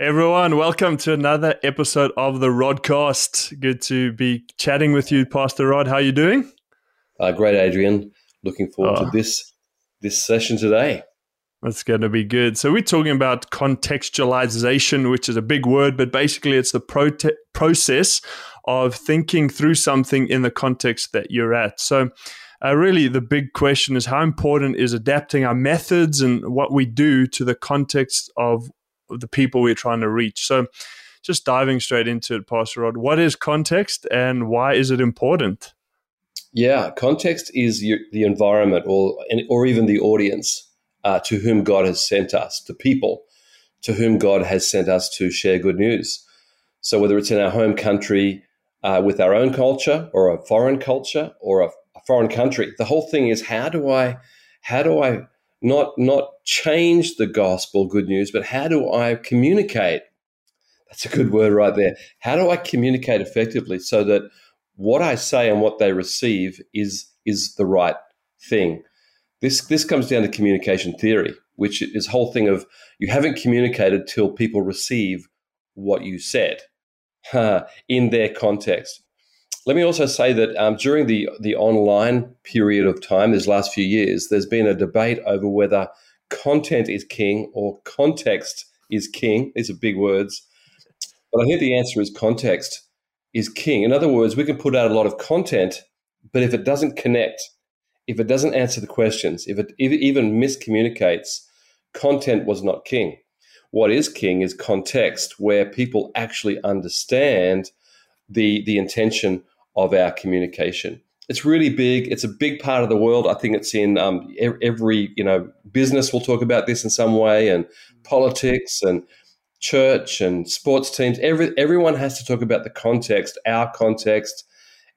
Everyone, welcome to another episode of the Rodcast. Good to be chatting with you, Pastor Rod. How are you doing? Uh, great, Adrian. Looking forward oh. to this this session today. That's going to be good. So we're talking about contextualization, which is a big word, but basically it's the prote- process of thinking through something in the context that you're at. So uh, really the big question is how important is adapting our methods and what we do to the context of the people we're trying to reach. So, just diving straight into it, Pastor Rod, what is context and why is it important? Yeah, context is the environment or, or even the audience uh, to whom God has sent us, the people to whom God has sent us to share good news. So, whether it's in our home country uh, with our own culture or a foreign culture or a, a foreign country, the whole thing is how do I, how do I not not change the gospel good news but how do i communicate? That's a good word right there. How do i communicate effectively so that what i say and what they receive is is the right thing? This this comes down to communication theory which is whole thing of you haven't communicated till people receive what you said in their context. Let me also say that um, during the the online period of time, these last few years, there's been a debate over whether content is king or context is king. These are big words, but I think the answer is context is king. In other words, we can put out a lot of content, but if it doesn't connect, if it doesn't answer the questions, if it, even miscommunicates, content was not king. What is king is context, where people actually understand the the intention of our communication. It's really big. It's a big part of the world. I think it's in um, every you know business will talk about this in some way, and politics and church and sports teams. Every everyone has to talk about the context, our context,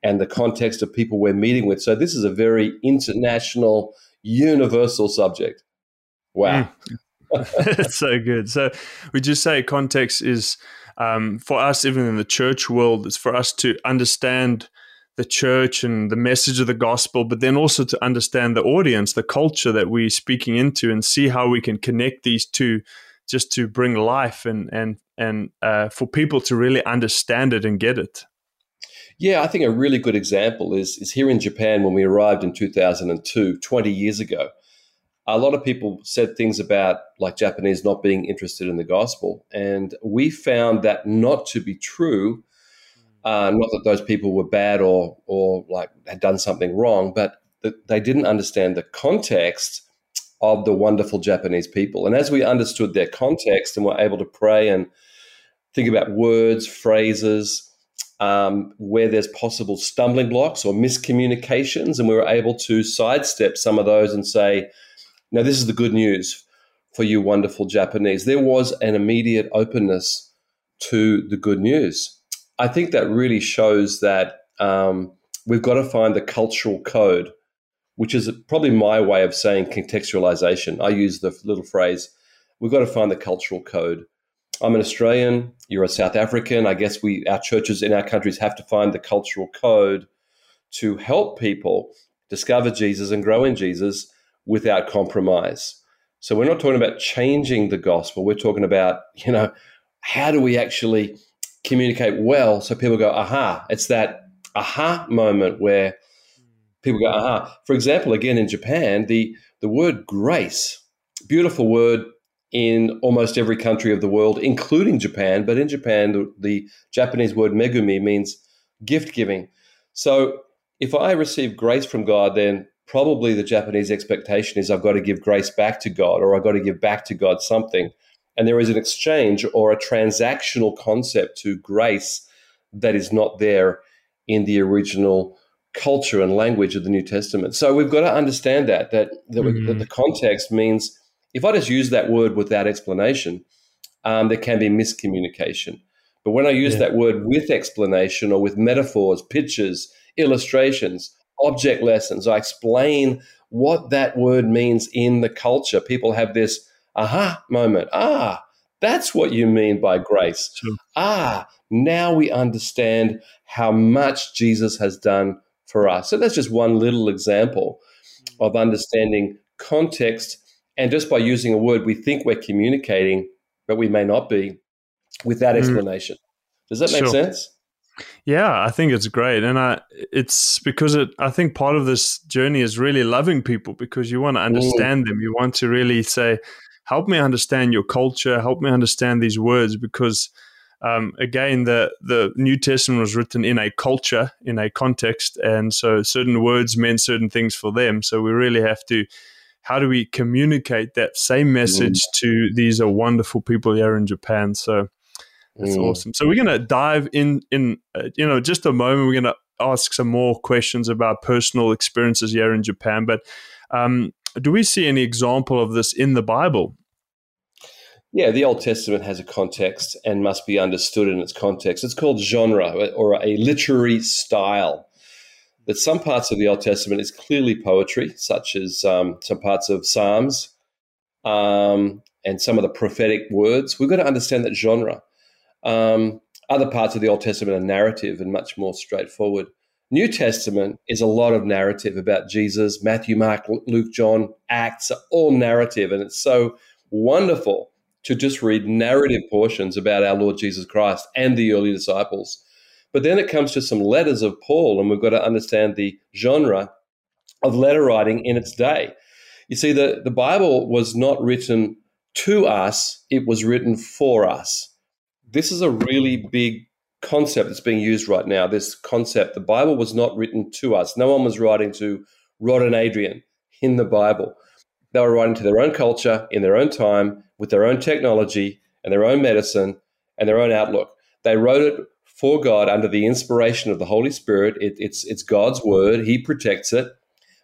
and the context of people we're meeting with. So this is a very international, universal subject. Wow. That's so good. So would you say context is um, for us, even in the church world, is for us to understand the church and the message of the gospel, but then also to understand the audience, the culture that we're speaking into, and see how we can connect these two, just to bring life and and and uh, for people to really understand it and get it. Yeah, I think a really good example is is here in Japan when we arrived in 2002, 20 years ago a lot of people said things about like Japanese not being interested in the gospel, and we found that not to be true. Uh, not that those people were bad or or like had done something wrong, but they didn't understand the context of the wonderful Japanese people. And as we understood their context and were able to pray and think about words, phrases, um, where there's possible stumbling blocks or miscommunications, and we were able to sidestep some of those and say, now, this is the good news for you, wonderful Japanese. There was an immediate openness to the good news. I think that really shows that um, we've got to find the cultural code, which is probably my way of saying contextualization. I use the little phrase, we've got to find the cultural code. I'm an Australian, you're a South African. I guess we, our churches in our countries have to find the cultural code to help people discover Jesus and grow in Jesus without compromise. So we're not talking about changing the gospel. We're talking about, you know, how do we actually communicate well so people go, aha, it's that aha moment where people go, aha. For example, again in Japan, the, the word grace, beautiful word in almost every country of the world, including Japan. But in Japan, the, the Japanese word megumi means gift giving. So if I receive grace from God, then probably the Japanese expectation is I've got to give grace back to God or I've got to give back to God something. And there is an exchange or a transactional concept to grace that is not there in the original culture and language of the New Testament. So we've got to understand that that, that, mm-hmm. that the context means if I just use that word without explanation, um, there can be miscommunication. But when I use yeah. that word with explanation or with metaphors, pictures, illustrations, object lessons. I explain what that word means in the culture. People have this aha moment. Ah, that's what you mean by grace. Sure. Ah, now we understand how much Jesus has done for us. So that's just one little example of understanding context. And just by using a word, we think we're communicating, but we may not be. with that mm. explanation. Does that make sure. sense? Yeah, I think it's great, and I it's because it. I think part of this journey is really loving people because you want to understand mm. them. You want to really say, "Help me understand your culture. Help me understand these words." Because um, again, the the New Testament was written in a culture, in a context, and so certain words meant certain things for them. So we really have to. How do we communicate that same message mm. to these are wonderful people here in Japan? So that's mm. awesome. So we're going to dive in in uh, you know just a moment. We're going to ask some more questions about personal experiences here in Japan. But um, do we see any example of this in the Bible? Yeah, the Old Testament has a context and must be understood in its context. It's called genre or a literary style. That some parts of the Old Testament is clearly poetry, such as um, some parts of Psalms um, and some of the prophetic words. We've got to understand that genre. Um, other parts of the Old Testament are narrative and much more straightforward. New Testament is a lot of narrative about Jesus. Matthew, Mark, Luke, John, Acts are all narrative, and it's so wonderful to just read narrative portions about our Lord Jesus Christ and the early disciples. But then it comes to some letters of Paul, and we've got to understand the genre of letter writing in its day. You see, the, the Bible was not written to us, it was written for us this is a really big concept that's being used right now. This concept, the Bible was not written to us. No one was writing to Rod and Adrian in the Bible. They were writing to their own culture, in their own time, with their own technology and their own medicine and their own outlook. They wrote it for God under the inspiration of the Holy Spirit. It, it's, it's God's word, He protects it.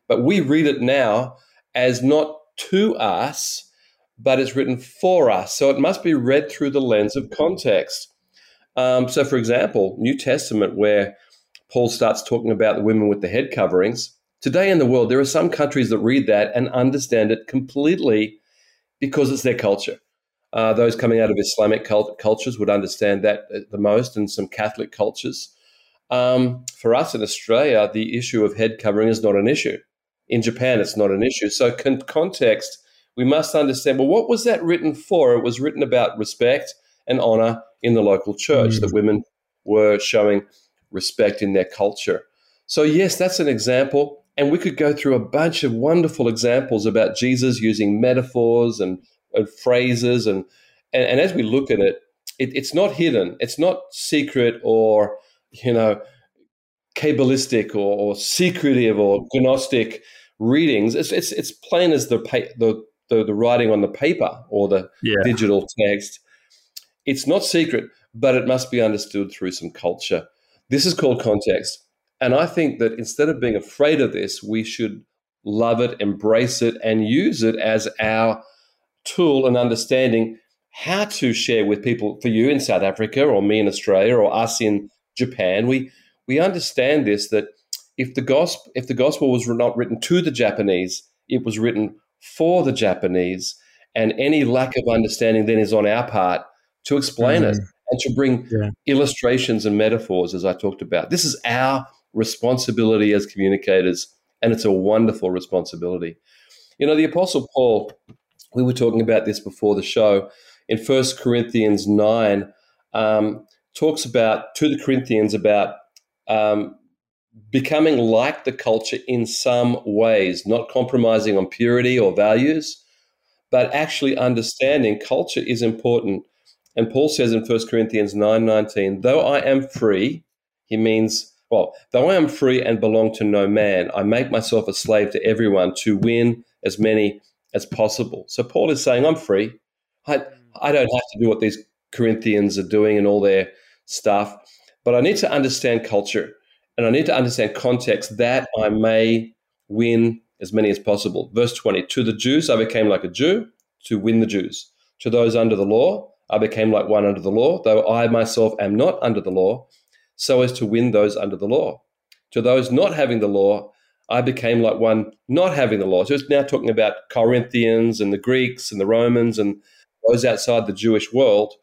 But we read it now as not to us, but it's written for us. So it must be read through the lens of context. Um, so, for example, New Testament, where Paul starts talking about the women with the head coverings, today in the world, there are some countries that read that and understand it completely because it's their culture. Uh, those coming out of Islamic cult- cultures would understand that the most, and some Catholic cultures. Um, for us in Australia, the issue of head covering is not an issue. In Japan, it's not an issue. So, con- context we must understand well, what was that written for? It was written about respect and honor in the local church, mm. that women were showing respect in their culture. So, yes, that's an example. And we could go through a bunch of wonderful examples about Jesus using metaphors and, and phrases. And, and, and, as we look at it, it, it's not hidden, it's not secret or, you know, cabalistic or, or secretive or Gnostic readings. It's, it's, it's plain as the, the, the, the writing on the paper or the yeah. digital text. It's not secret, but it must be understood through some culture. This is called context. And I think that instead of being afraid of this, we should love it, embrace it, and use it as our tool and understanding how to share with people for you in South Africa or me in Australia or us in Japan. We we understand this that if the gospel if the gospel was not written to the Japanese, it was written for the Japanese. And any lack of understanding then is on our part to explain mm. it and to bring yeah. illustrations and metaphors, as I talked about. This is our responsibility as communicators, and it's a wonderful responsibility. You know, the Apostle Paul, we were talking about this before the show, in First Corinthians 9, um, talks about to the Corinthians about um, becoming like the culture in some ways, not compromising on purity or values, but actually understanding culture is important. And Paul says in 1 Corinthians 9:19, though I am free, he means, well, though I am free and belong to no man, I make myself a slave to everyone to win as many as possible. So Paul is saying, I'm free. I, I don't have to do what these Corinthians are doing and all their stuff, but I need to understand culture and I need to understand context that I may win as many as possible. Verse 20 To the Jews, I became like a Jew to win the Jews. To those under the law, I became like one under the law, though I myself am not under the law, so as to win those under the law. To those not having the law, I became like one not having the law. So it's now talking about Corinthians and the Greeks and the Romans and those outside the Jewish world,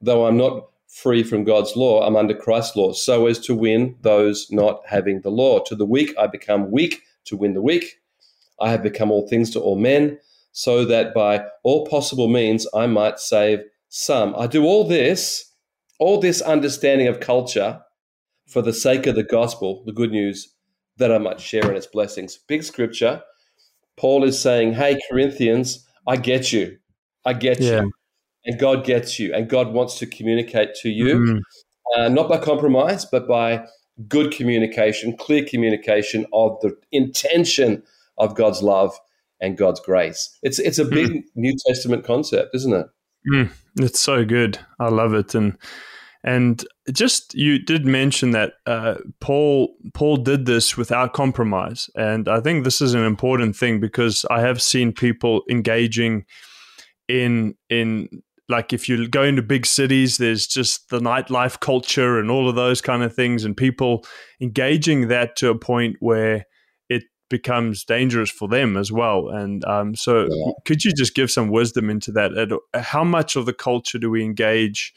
though I'm not free from God's law, I'm under Christ's law, so as to win those not having the law. To the weak, I become weak to win the weak. I have become all things to all men, so that by all possible means I might save some. I do all this all this understanding of culture for the sake of the gospel, the good news, that I might share in its blessings. Big scripture. Paul is saying, Hey, Corinthians, I get you. I get yeah. you. And God gets you. And God wants to communicate to you, mm-hmm. uh, not by compromise, but by good communication, clear communication of the intention of God's love and God's grace. It's, it's a big mm. New Testament concept, isn't it? Mm, it's so good. I love it. And and just you did mention that uh, Paul Paul did this without compromise, and I think this is an important thing because I have seen people engaging in in like if you go into big cities, there's just the nightlife culture and all of those kind of things, and people engaging that to a point where becomes dangerous for them as well. And um, so, yeah. could you just give some wisdom into that? How much of the culture do we engage?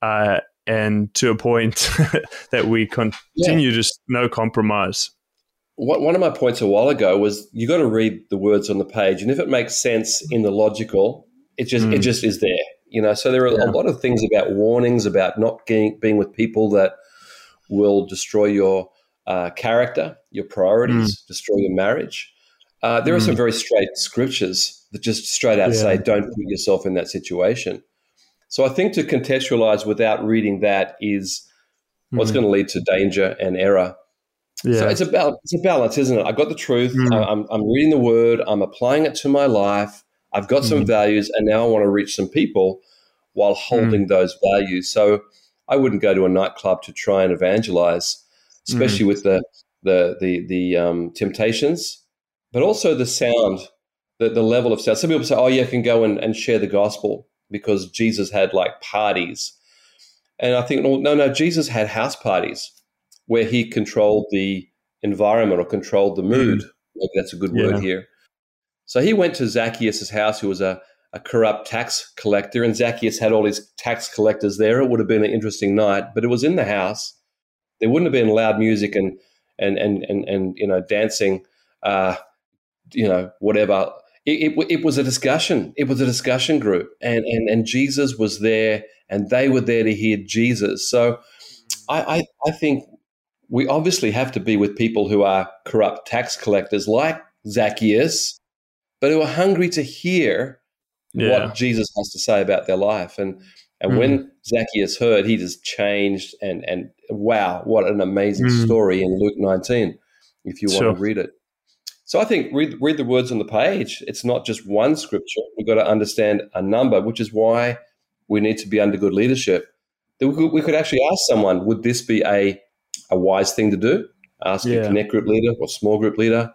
Uh, and to a point that we continue yeah. just no compromise. One of my points a while ago was you got to read the words on the page, and if it makes sense in the logical, it just mm. it just is there. You know, so there are yeah. a lot of things about warnings about not getting, being with people that will destroy your uh, character, your priorities, mm. destroy your marriage. Uh, there mm. are some mm. very straight scriptures that just straight out yeah. say, "Don't put yourself in that situation." So I think to contextualize without reading that is what's mm. going to lead to danger and error. Yeah. So it's a balance. It's a balance, isn't it? I've got the truth. Mm. I'm, I'm reading the word. I'm applying it to my life. I've got some values, and now I want to reach some people while holding those values. So I wouldn't go to a nightclub to try and evangelize, especially with the the the the um, temptations, but also the sound, the the level of sound. Some people say, "Oh, yeah, I can go and, and share the gospel." because Jesus had like parties. And I think, no, no, Jesus had house parties where he controlled the environment or controlled the mood. Mm. Maybe that's a good yeah. word here. So he went to Zacchaeus' house, who was a, a corrupt tax collector, and Zacchaeus had all his tax collectors there. It would have been an interesting night, but it was in the house. There wouldn't have been loud music and and and and, and you know dancing, uh, you know whatever it, it, it, was a discussion. It was a discussion group, and, and and Jesus was there, and they were there to hear Jesus. So, I, I, I think we obviously have to be with people who are corrupt tax collectors, like Zacchaeus, but who are hungry to hear yeah. what Jesus has to say about their life. And and mm. when Zacchaeus heard, he just changed. And and wow, what an amazing mm. story in Luke 19, if you sure. want to read it. So I think read, read the words on the page. It's not just one scripture. We've got to understand a number, which is why we need to be under good leadership. We could, we could actually ask someone, would this be a, a wise thing to do? Ask yeah. a connect group leader or small group leader.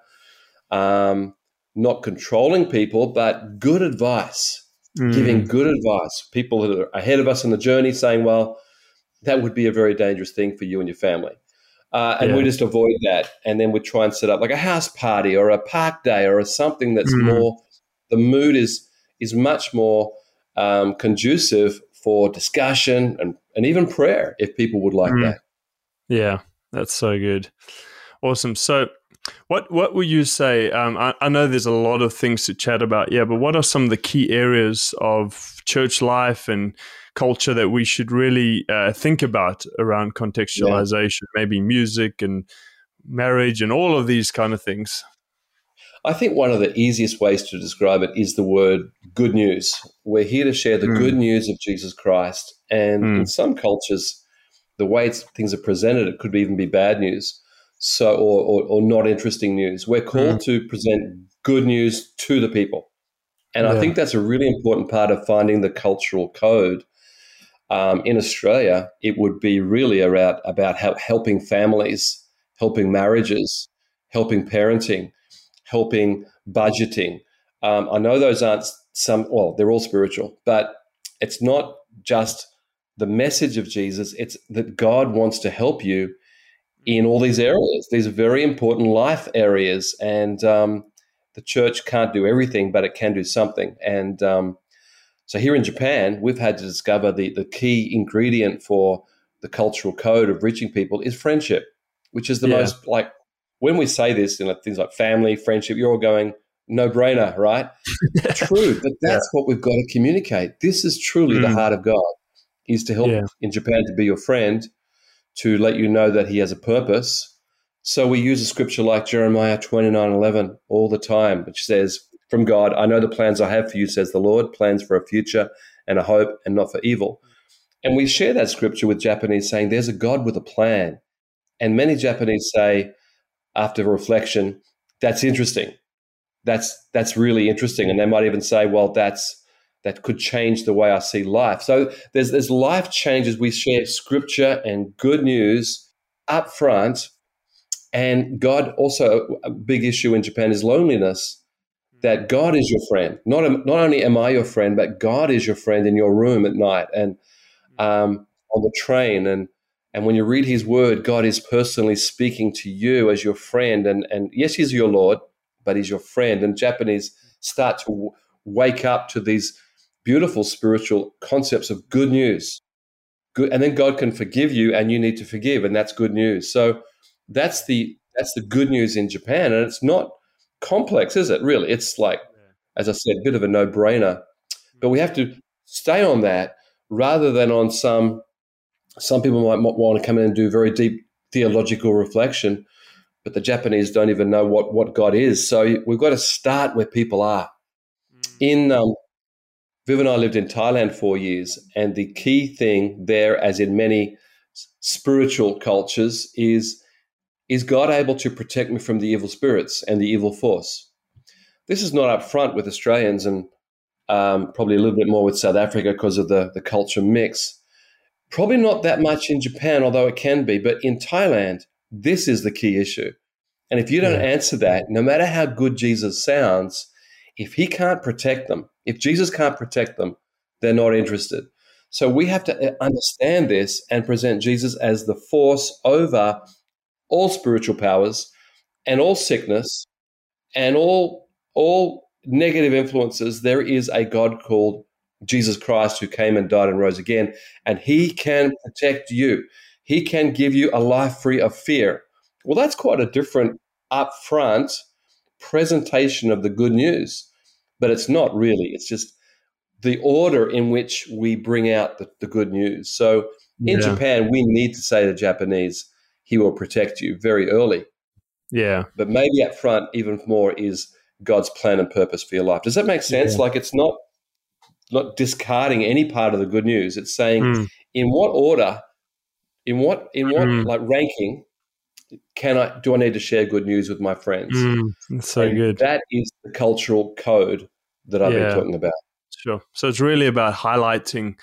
Um, not controlling people, but good advice, mm. giving good advice. People that are ahead of us in the journey saying, well, that would be a very dangerous thing for you and your family. Uh, and yeah. we just avoid that. And then we try and set up like a house party or a park day or something that's mm. more, the mood is, is much more um, conducive for discussion and, and even prayer if people would like mm. that. Yeah, that's so good. Awesome. So, what what would you say? Um, I, I, know there's a lot of things to chat about, yeah, but what are some of the key areas of church life and culture that we should really uh, think about around contextualization, yeah. maybe music and marriage and all of these kind of things? I think one of the easiest ways to describe it is the word good news. We're here to share the mm. good news of Jesus Christ. And mm. in some cultures, the way things are presented, it could even be bad news. So, or, or, or not interesting news. We're called mm. to present good news to the people. And yeah. I think that's a really important part of finding the cultural code um, in Australia, it would be really about about helping families, helping marriages, helping parenting, helping budgeting. Um, I know those aren't some well, they're all spiritual, but it's not just the message of Jesus. It's that God wants to help you in all these areas. These are very important life areas, and um, the church can't do everything, but it can do something. And um, so here in Japan, we've had to discover the, the key ingredient for the cultural code of reaching people is friendship, which is the yeah. most like when we say this, you know, things like family, friendship, you're all going, no brainer, right? True, but that's yeah. what we've got to communicate. This is truly mm. the heart of God is to help Yeah. in Japan to be your friend, to let you know that he has a purpose. So we use a scripture like Jeremiah 29 11 all the time, which says, From God, I know the plans I have for you, says the Lord, plans for a future and a hope and not for evil. And we share that scripture with Japanese saying, There's a God with a plan. And many Japanese say, after reflection, that's interesting. That's that's really interesting. And they might even say, well, that's that could change the way I see life. So there's there's life changes. We share scripture and good news up front. And God also a big issue in Japan is loneliness. Hmm. That God is your friend. Not not only am I your friend, but God is your friend in your room at night and hmm. um, on the train and and when you read his word, God is personally speaking to you as your friend. And, and yes, he's your Lord, but he's your friend. And Japanese hmm. start to w- wake up to these beautiful spiritual concepts of good news. Good, and then God can forgive you and you need to forgive. And that's good news. So that's the that's the good news in Japan. And it's not complex, is it? Really? It's like, as I said, a bit of a no-brainer. But we have to stay on that rather than on some some people might want to come in and do very deep theological reflection, but the Japanese don't even know what, what God is. So we've got to start where people are. In um, Viv and I lived in Thailand four years, and the key thing there, as in many spiritual cultures, is is God able to protect me from the evil spirits and the evil force? This is not up front with Australians, and um, probably a little bit more with South Africa because of the the culture mix. Probably not that much in Japan, although it can be, but in Thailand, this is the key issue. And if you don't Yeah. answer that, no matter how good Jesus sounds, if he can't protect them, if Jesus can't protect them, they're not interested. So we have to uh, understand this and present Jesus as the force over all spiritual powers and all sickness and all all negative influences. There is a God called Jesus Christ who came and died and rose again, and he can protect you. He can give you a life free of fear. Well, that's quite a different upfront presentation of the good news, but it's not really. It's just the order in which we bring out the, the good news. So in Yeah. Japan, we need to say to Japanese, he will protect you very early. Yeah. But maybe up front, even more, is God's plan and purpose for your life. Does that make sense? Yeah. Like it's not not discarding any part of the good news. It's saying Mm. in what order, in what in what Mm. like ranking can I do I need to share good news with my friends? Mm. That's so And good. That is the cultural code that I've Yeah. been talking about. Sure. So it's really about highlighting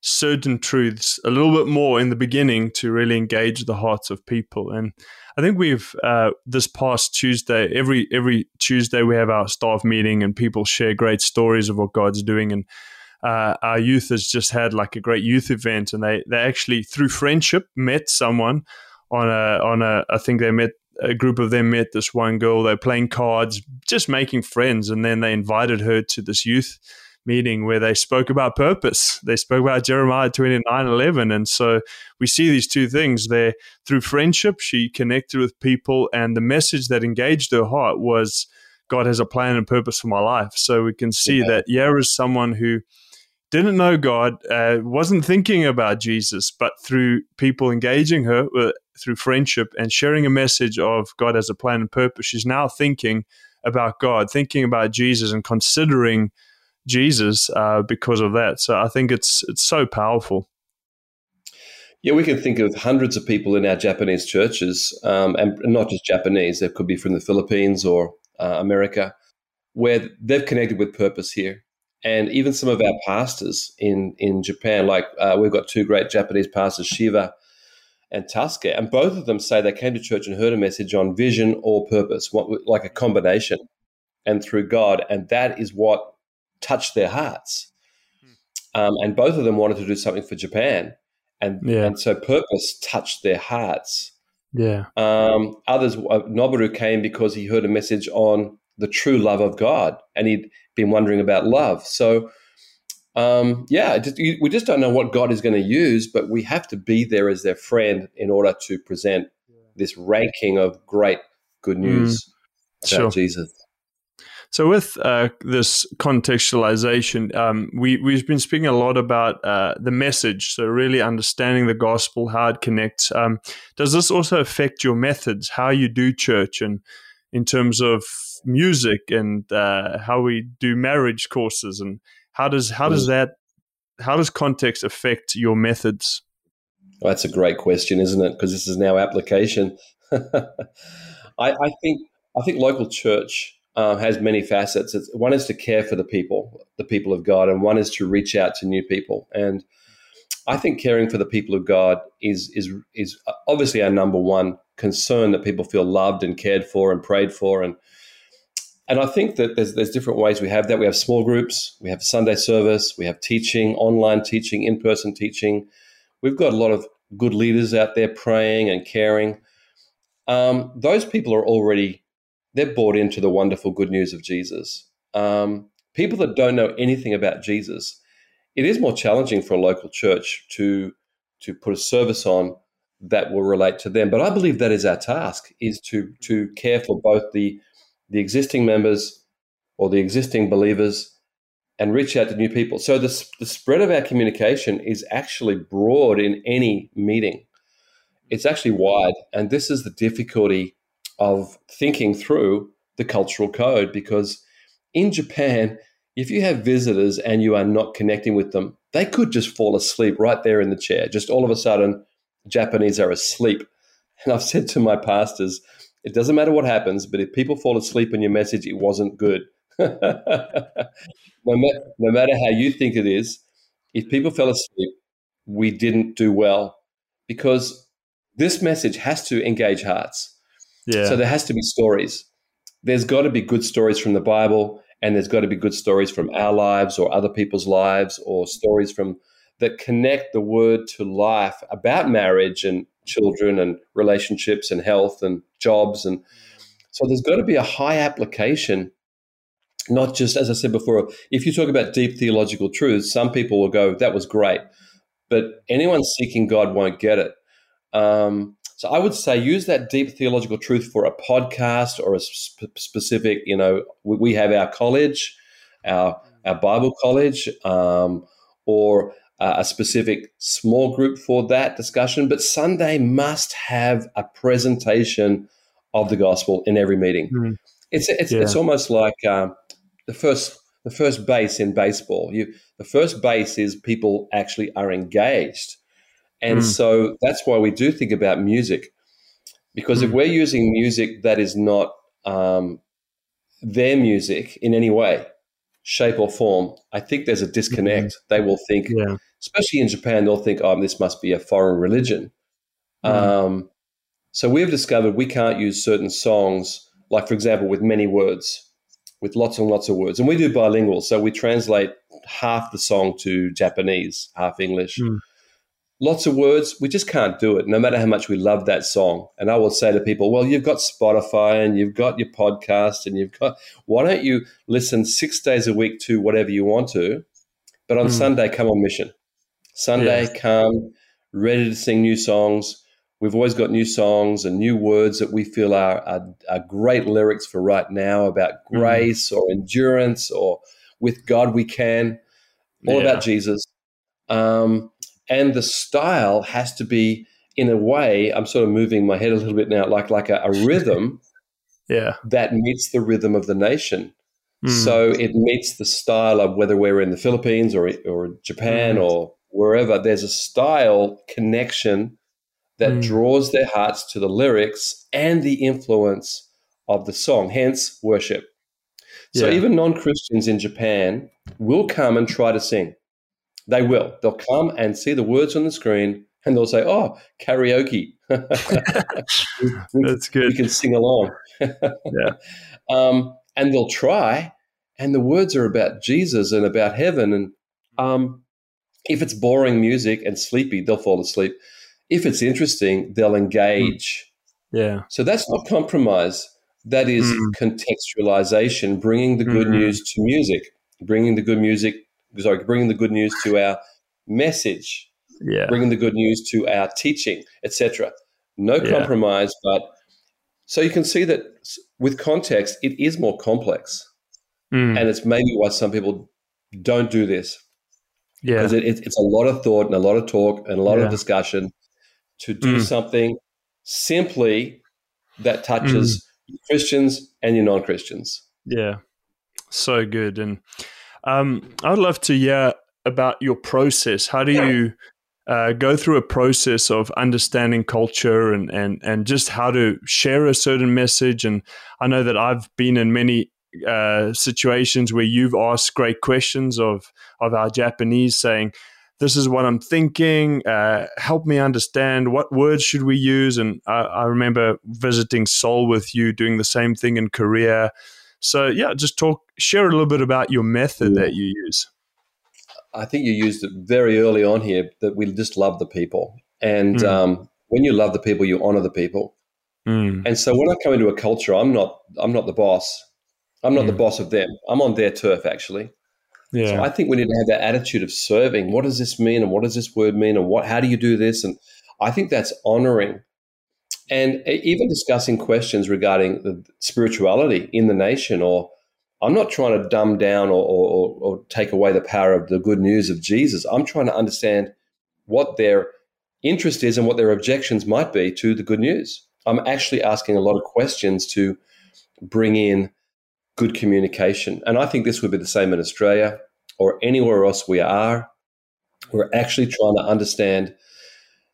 certain truths a little bit more in the beginning to really engage the hearts of people. And I think we've uh, this past Tuesday, every every Tuesday we have our staff meeting and people share great stories of what God's doing. And uh, our youth has just had like a great youth event, and they they actually through friendship met someone on a on a I think they met a group of them met this one girl. They're playing cards, just making friends, and then they invited her to this youth meeting where they spoke about purpose. They spoke about Jeremiah twenty nine eleven, And so we see these two things there through friendship. She connected with people, and the message that engaged her heart was God has a plan and purpose for my life. So we can see Yeah. that Yara is someone who didn't know God, uh, wasn't thinking about Jesus, but through people engaging her uh, through friendship and sharing a message of God has a plan and purpose, she's now thinking about God, thinking about Jesus, and considering Jesus uh, because of that. So I think it's it's so powerful. Yeah, we can think of hundreds of people in our Japanese churches, um, and not just Japanese. They could be from the Philippines or uh, America, where they've connected with purpose here. And even some of our pastors in in Japan, like uh, we've got two great Japanese pastors, Shiva and Tasuke, and both of them say they came to church and heard a message on vision or purpose, what, like a combination, and through God, and that is what touched their hearts. Um, and both of them wanted to do something for Japan, and Yeah. and so purpose touched their hearts. Yeah, Um, others, uh, Noboru came because he heard a message on the true love of God, and he'd been wondering about love. So, um, yeah, just, you, we just don't know what God is going to use, but we have to be there as their friend in order to present this ranking of great good news about Sure. Jesus. So, with uh, this contextualization, um, we we've been speaking a lot about uh, the message. So, really understanding the gospel, how it connects. Um, does this also affect your methods, how you do church, and in terms of music and uh, how we do marriage courses, and how does how does that how does context affect your methods? Well, that's a great question, isn't it? Because this is now application. I, I think I think local church um, has many facets. It's, one is to care for the people, the people of God, and one is to reach out to new people. And I think caring for the people of God is is is obviously our number one concern that people feel loved and cared for and prayed for and and I think that there's there's different ways we have that. We have small groups, we have Sunday service, we have teaching, online teaching, in person teaching. We've got a lot of good leaders out there praying and caring. Um, those people are already they're bought into the wonderful good news of Jesus. Um, people that don't know anything about Jesus, it is more challenging for a local church to to put a service on that will relate to them. But I believe that is our task: is to to care for both the the existing members or the existing believers and reach out to new people. So the, the spread of our communication is actually broad in any meeting. It's actually wide, and this is the difficulty of thinking through the cultural code because in Japan, if you have visitors and you are not connecting with them, they could just fall asleep right there in the chair. Just all of a sudden, Japanese are asleep. And I've said to my pastors, it doesn't matter what happens, but if people fall asleep in your message, it wasn't good. no, ma- no matter how you think it is, if people fell asleep, we didn't do well because this message has to engage hearts. Yeah. So there has to be stories. There's got to be good stories from the Bible, and there's got to be good stories from our lives or other people's lives, or stories from that connect the word to life about marriage and children and relationships and health and jobs. And so there's got to be a high application not just as i said before if you talk about deep theological truths some people will go that was great but anyone seeking god won't get it. Um, so I would say use that deep theological truth for a podcast or a sp- specific, you know, we, we, have our college, our, our Bible college, um, or uh, a specific small group for that discussion. But Sunday must have a presentation of the gospel in every meeting. Mm. It's, it's, yeah. it's almost like uh, the first the first base in baseball. You the first base is people actually are engaged and mm. so that's why we do think about music. Because mm. if we're using music that is not um, their music in any way, shape, or form, I think there's a disconnect. Mm. They will think, yeah. especially in Japan, they'll think, oh, this must be a foreign religion. Mm. Um, so we've discovered we can't use certain songs, like, for example, with many words, with lots and lots of words. And we do bilingual. So we translate half the song to Japanese, half English. Mm lots of words. We just can't do it, no matter how much we love that song. And I will say to people, well, you've got Spotify and you've got your podcast and you've got, why don't you listen six days a week to whatever you want to? But on mm. Sunday, come on mission. Sunday, come ready to sing new songs. We've always got new songs and new words that we feel are, are, are great lyrics for right now about hmm. grace mm. or endurance or with God we can, all yeah. about Jesus. Um, and the style has to be in a way i'm sort of moving my head a little bit now like like a, a rhythm yeah that meets the rhythm of the nation mm. so it meets the style of whether we're in the philippines or or japan mm. or wherever there's a style connection that mm. draws their hearts to the lyrics and the influence of the song hence worship so yeah. even non-christians in japan will come and try to sing they will. They'll come and see the words on the screen and they'll say, "Oh, karaoke." That's good. We can sing along. yeah. Um, and they'll try, and the words are about Jesus and about heaven. And um, if it's boring music and sleepy, they'll fall asleep. If it's interesting, they'll engage. Yeah. So that's not compromise. That is mm. contextualization, bringing the good mm. news to music, bringing the good music sorry, bringing the good news to our message, yeah. bringing the good news to our teaching, etc. No yeah. compromise, but so you can see that with context, it is more complex. Mm. And it's maybe why some people don't do this. Yeah. Because it, it, it's a lot of thought and a lot of talk and a lot yeah. of discussion to do mm. something simply that touches mm. Christians and your non Christians. Yeah. So good. And um, I'd love to hear about your process. How do you uh, go through a process of understanding culture and, and, and just how to share a certain message? And I know that I've been in many uh, situations where you've asked great questions of, of our Japanese saying, this is what I'm thinking. Uh, help me understand what words should we use. And I, I, remember visiting Seoul with you, doing the same thing in Korea. So yeah, just talk, share a little bit about your method that you use. I think you used it very early on here that we just love the people, and mm. um, when you love the people, you honor the people. Mm. And so when I come into a culture, I'm not I'm not the boss. I'm not mm. the boss of them. I'm on their turf actually. Yeah. So I think we need to have that attitude of serving. What does this mean, and what does this word mean, and what? How do you do this? And I think that's honoring, and even discussing questions regarding spirituality in the nation or I'm not trying to dumb down or, or, or, take away the power of the good news of Jesus. I'm trying to understand what their interest is and what their objections might be to the good news. I'm actually asking a lot of questions to bring in good communication. And I think this would be the same in Australia or anywhere else we are. We're actually trying to understand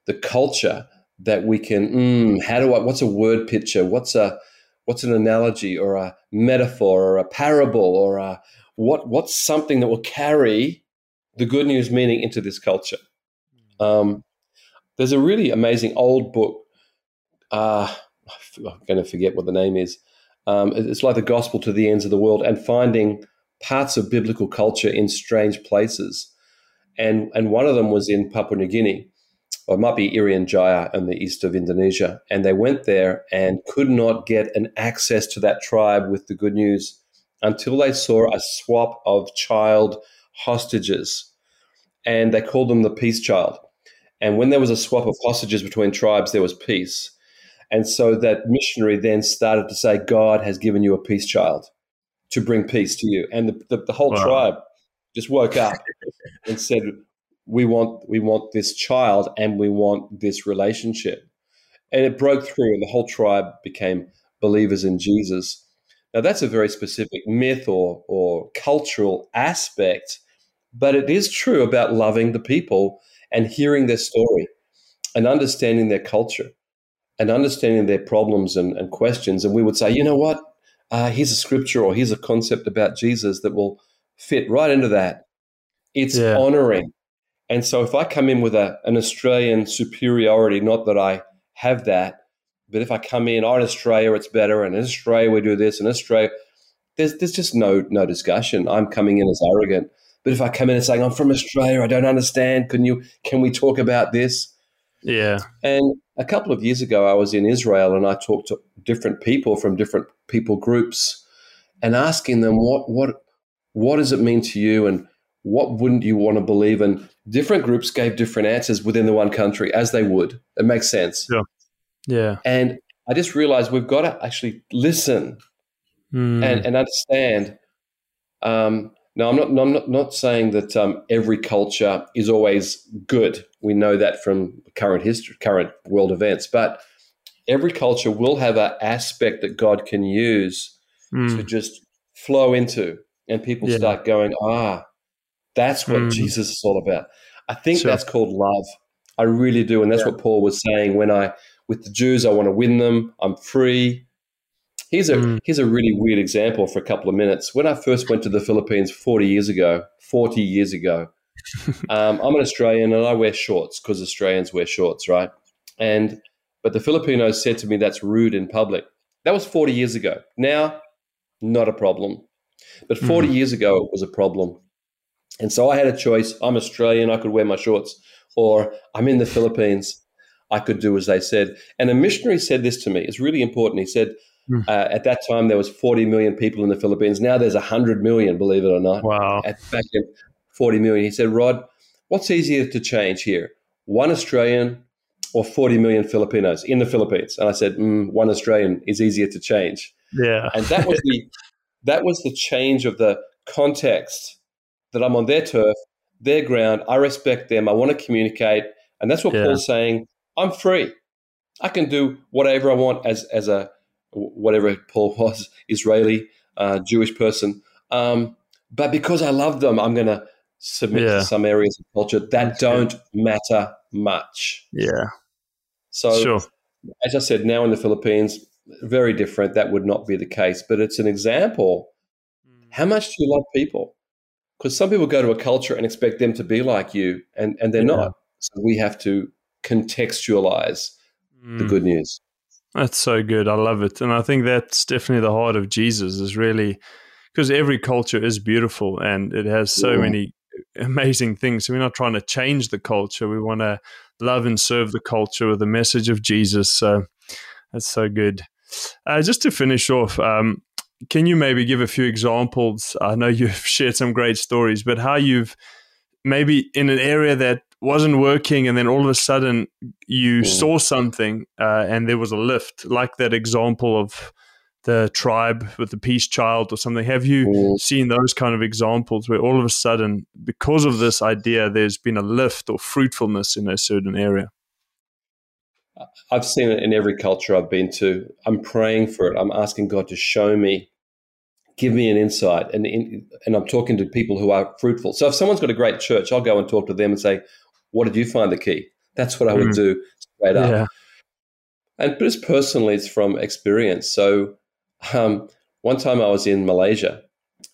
the culture that we can, mm, how do I, what's a word picture? What's a, what's an analogy or a metaphor or a parable or a what what's something that will carry the good news meaning into this culture? Um, there's a really amazing old book uh, i'm going to forget what the name is. Um, it's like the gospel to the ends of the world and finding parts of biblical culture in strange places. And and one of them was in papua new guinea or it might be Irian Jaya in the east of Indonesia. And they went there and could not get an access to that tribe with the good news until they saw a swap of child hostages. And they called them the peace child. And when there was a swap of hostages between tribes, there was peace. And so that missionary then started to say, God has given you a peace child to bring peace to you. And the, the, the whole wow. tribe just woke up and said, we want we want this child and we want this relationship. And it broke through and the whole tribe became believers in jesus. Now that's a very specific myth or or cultural aspect but it is true about loving the people and hearing their story and understanding their culture and understanding their problems and, and questions. And we would say you know what? Uh, here's a scripture or here's a concept about jesus that will fit right into that. It's yeah. honoring and so if I come in with a, an Australian superiority, not that I have that, but if I come in, oh, in Australia it's better, and in Australia we do this, and Australia, there's there's just no no discussion. I'm coming in as arrogant. But if I come in and saying I'm from Australia, I don't understand. Can you can we talk about this? Yeah. And a couple of years ago, I was in Israel and I talked to different people from different people groups, and asking them what what what does it mean to you, and what wouldn't you want to believe? in? different groups gave different answers within the one country, as they would. It makes sense. Yeah. Yeah. And I just realized we've got to actually listen mm. and, and understand. Um, now, I'm not, I'm not, not saying that um, every culture is always good. We know that from current history, current world events. But every culture will have an aspect that God can use mm. to just flow into, and people yeah. start going, ah, that's what mm. Jesus is all about. I think sure. that's called love. I really do. And that's yeah. what Paul was saying when I, with the Jews, I want to win them. I'm free. Here's a, mm. here's a really weird example for a couple of minutes. When I first went to the Philippines 40 years ago, 40 years ago, um, I'm an Australian and I wear shorts because Australians wear shorts, right? And, but the Filipinos said to me, that's rude in public. That was 40 years ago. Now, not a problem. But 40 mm. years ago, it was a problem. And so I had a choice. I'm Australian, I could wear my shorts, or I'm in the Philippines, I could do as they said. And a missionary said this to me. It's really important. He said, mm. uh, at that time there was 40 million people in the Philippines. Now there's 100 million, believe it or not. Wow. At back in 40 million. He said, Rod, what's easier to change here? One Australian or 40 million Filipinos in the Philippines? And I said, mm, one Australian is easier to change. Yeah. And that was the that was the change of the context that I'm on their turf, their ground. I respect them. I want to communicate. And that's what yeah. Paul's saying. I'm free. I can do whatever I want as, as a, whatever Paul was, Israeli, uh, Jewish person. Um, but because I love them, I'm going to submit yeah. to some areas of culture that that's don't good. matter much. Yeah. So, sure. as I said, now in the Philippines, very different. That would not be the case. But it's an example. Hmm. How much do you love people? Because some people go to a culture and expect them to be like you, and, and they're yeah. not. So we have to contextualize mm. the good news. That's so good. I love it. And I think that's definitely the heart of Jesus is really because every culture is beautiful and it has so yeah. many amazing things. So we're not trying to change the culture. We want to love and serve the culture with the message of Jesus. So that's so good. Uh, just to finish off, um, can you maybe give a few examples? I know you've shared some great stories, but how you've maybe in an area that wasn't working and then all of a sudden you mm. saw something uh, and there was a lift, like that example of the tribe with the peace child or something. Have you mm. seen those kind of examples where all of a sudden, because of this idea, there's been a lift or fruitfulness in a certain area? I've seen it in every culture I've been to. I'm praying for it. I'm asking God to show me, give me an insight, and in, and I'm talking to people who are fruitful. So if someone's got a great church, I'll go and talk to them and say, "What did you find the key?" That's what I would mm. do straight up. Yeah. And just personally, it's from experience. So um, one time I was in Malaysia,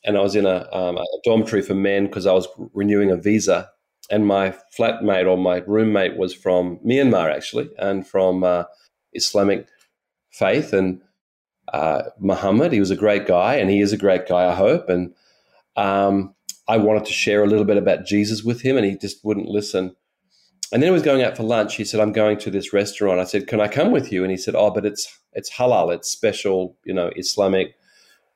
and I was in a, um, a dormitory for men because I was renewing a visa and my flatmate or my roommate was from Myanmar actually, and from uh, Islamic faith. And uh, Muhammad, he was a great guy, and he is a great guy, I hope. And um, I wanted to share a little bit about Jesus with him, and he just wouldn't listen. And then he was going out for lunch. He said, "I'm going to this restaurant." I said, "Can I come with you?" And he said, "Oh, but it's it's halal. It's special, you know, Islamic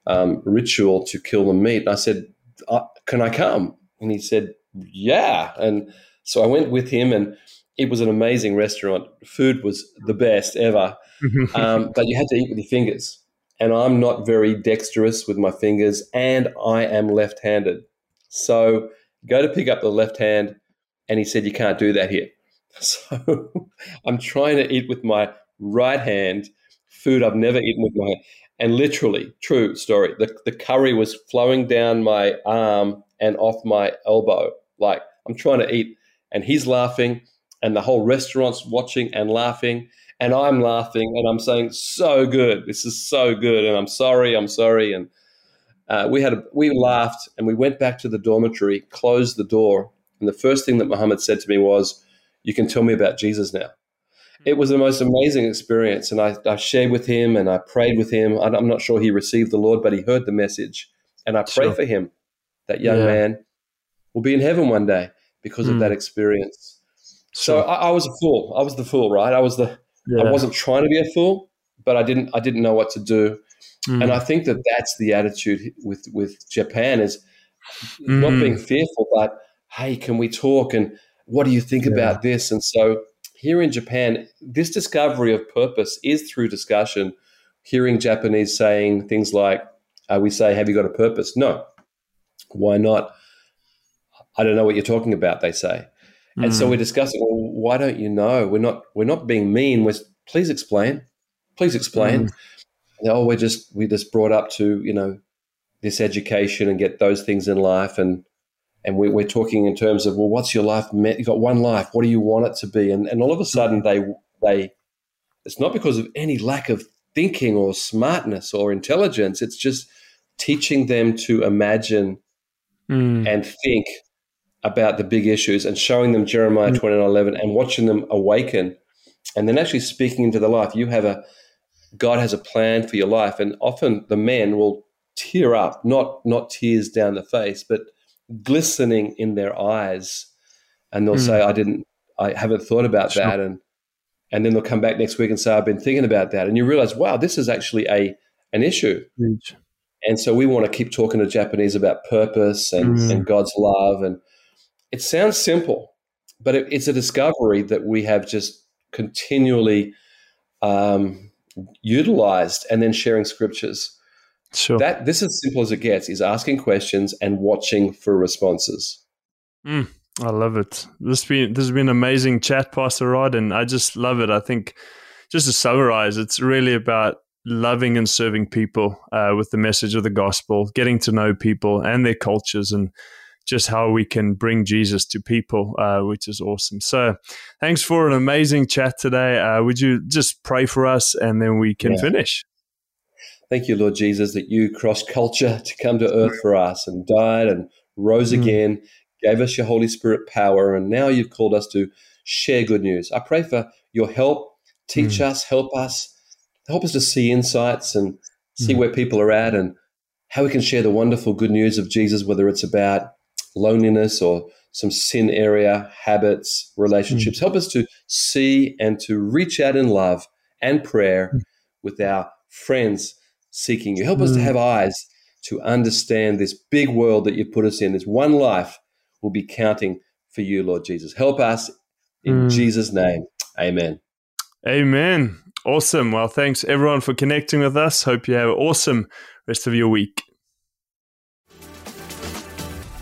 um, ritual to kill the meat." And I said, uh, "Can I come?" And he said, yeah. And so I went with him, and it was an amazing restaurant. Food was the best ever, um, but you had to eat with your fingers. And I'm not very dexterous with my fingers, and I am left handed. So go to pick up the left hand, and he said, You can't do that here. So I'm trying to eat with my right hand food I've never eaten with my hand. And literally, true story, the, the curry was flowing down my arm and off my elbow. Like I'm trying to eat, and he's laughing, and the whole restaurant's watching and laughing, and I'm laughing, and I'm saying, "So good, this is so good," and I'm sorry, I'm sorry, and uh, we had a, we laughed, and we went back to the dormitory, closed the door, and the first thing that Muhammad said to me was, "You can tell me about Jesus now." It was the most amazing experience, and I, I shared with him, and I prayed with him. I'm not sure he received the Lord, but he heard the message, and I pray sure. for him, that young yeah. man will be in heaven one day because mm. of that hmm. experience. So I, I, was a fool. I was the fool, right? I was the. Yeah. I wasn't trying to be a fool, but I didn't. I didn't know what to do, mm. and I think that that's the attitude with with Japan is mm. not being hmm. fearful, but hey, can we talk? And what do you think yeah. about this? And so here in Japan, this discovery of purpose is through discussion. Hearing Japanese saying things like, uh, "We say, have you got a purpose?" No. Why not? I don't know what you're talking about, they say. Mm. And so we're hmm. discussing, well, why don't you know? We're not we're not being mean. We're please explain. Please explain. Mm. oh, we're just we just brought up to, you know, this education and get those things in life and and we, we're talking in terms of well what's your life meant you've got one life what do you want it to be and, and all of a sudden they they it's not because of any lack of thinking or smartness or intelligence it's just teaching them to imagine mm. and think about the big issues and showing them Jeremiah mm. 29 11 and watching them awaken and then actually speaking into the life. You have a, God has a plan for your life. And often the men will tear up, not, not tears down the face, but glistening in their eyes. And they'll mm. say, I didn't, I haven't thought about sure. that. And, and then they'll come back next week and say, I've been thinking about that. And you realize, wow, this is actually a, an issue. And so we want to keep talking to Japanese about purpose and, mm. and God's love. And it sounds simple, but it, it's a discovery that we have just continually um, utilized and then sharing scriptures. Sure. That this is as simple as it gets is asking questions and watching for responses. Mm, I love it. This been this has been an amazing chat, Pastor Rod, and I just love it. I think just to summarize, it's really about loving and serving people uh, with the message of the gospel, getting to know people and their cultures, and just how we can bring Jesus to people, uh, which is awesome. So, thanks for an amazing chat today. Uh, would you just pray for us and then we can yeah. finish? Thank you, Lord Jesus, that you crossed culture to come to earth for us and died and rose mm. again, gave us your Holy Spirit power, and now you've called us to share good news. I pray for your help. Teach mm. us, help us, help us to see insights and see mm. where people are at and how we can share the wonderful good news of Jesus, whether it's about loneliness or some sin area, habits, relationships. Mm. Help us to see and to reach out in love and prayer mm. with our friends seeking you. Help us to mm. have eyes to understand this big world that you've put us in. This one life will be counting for you, Lord Jesus. Help us in mm. Jesus' name. Amen. Amen. Awesome. Well, thanks everyone for connecting with us. Hope you have an awesome rest of your week.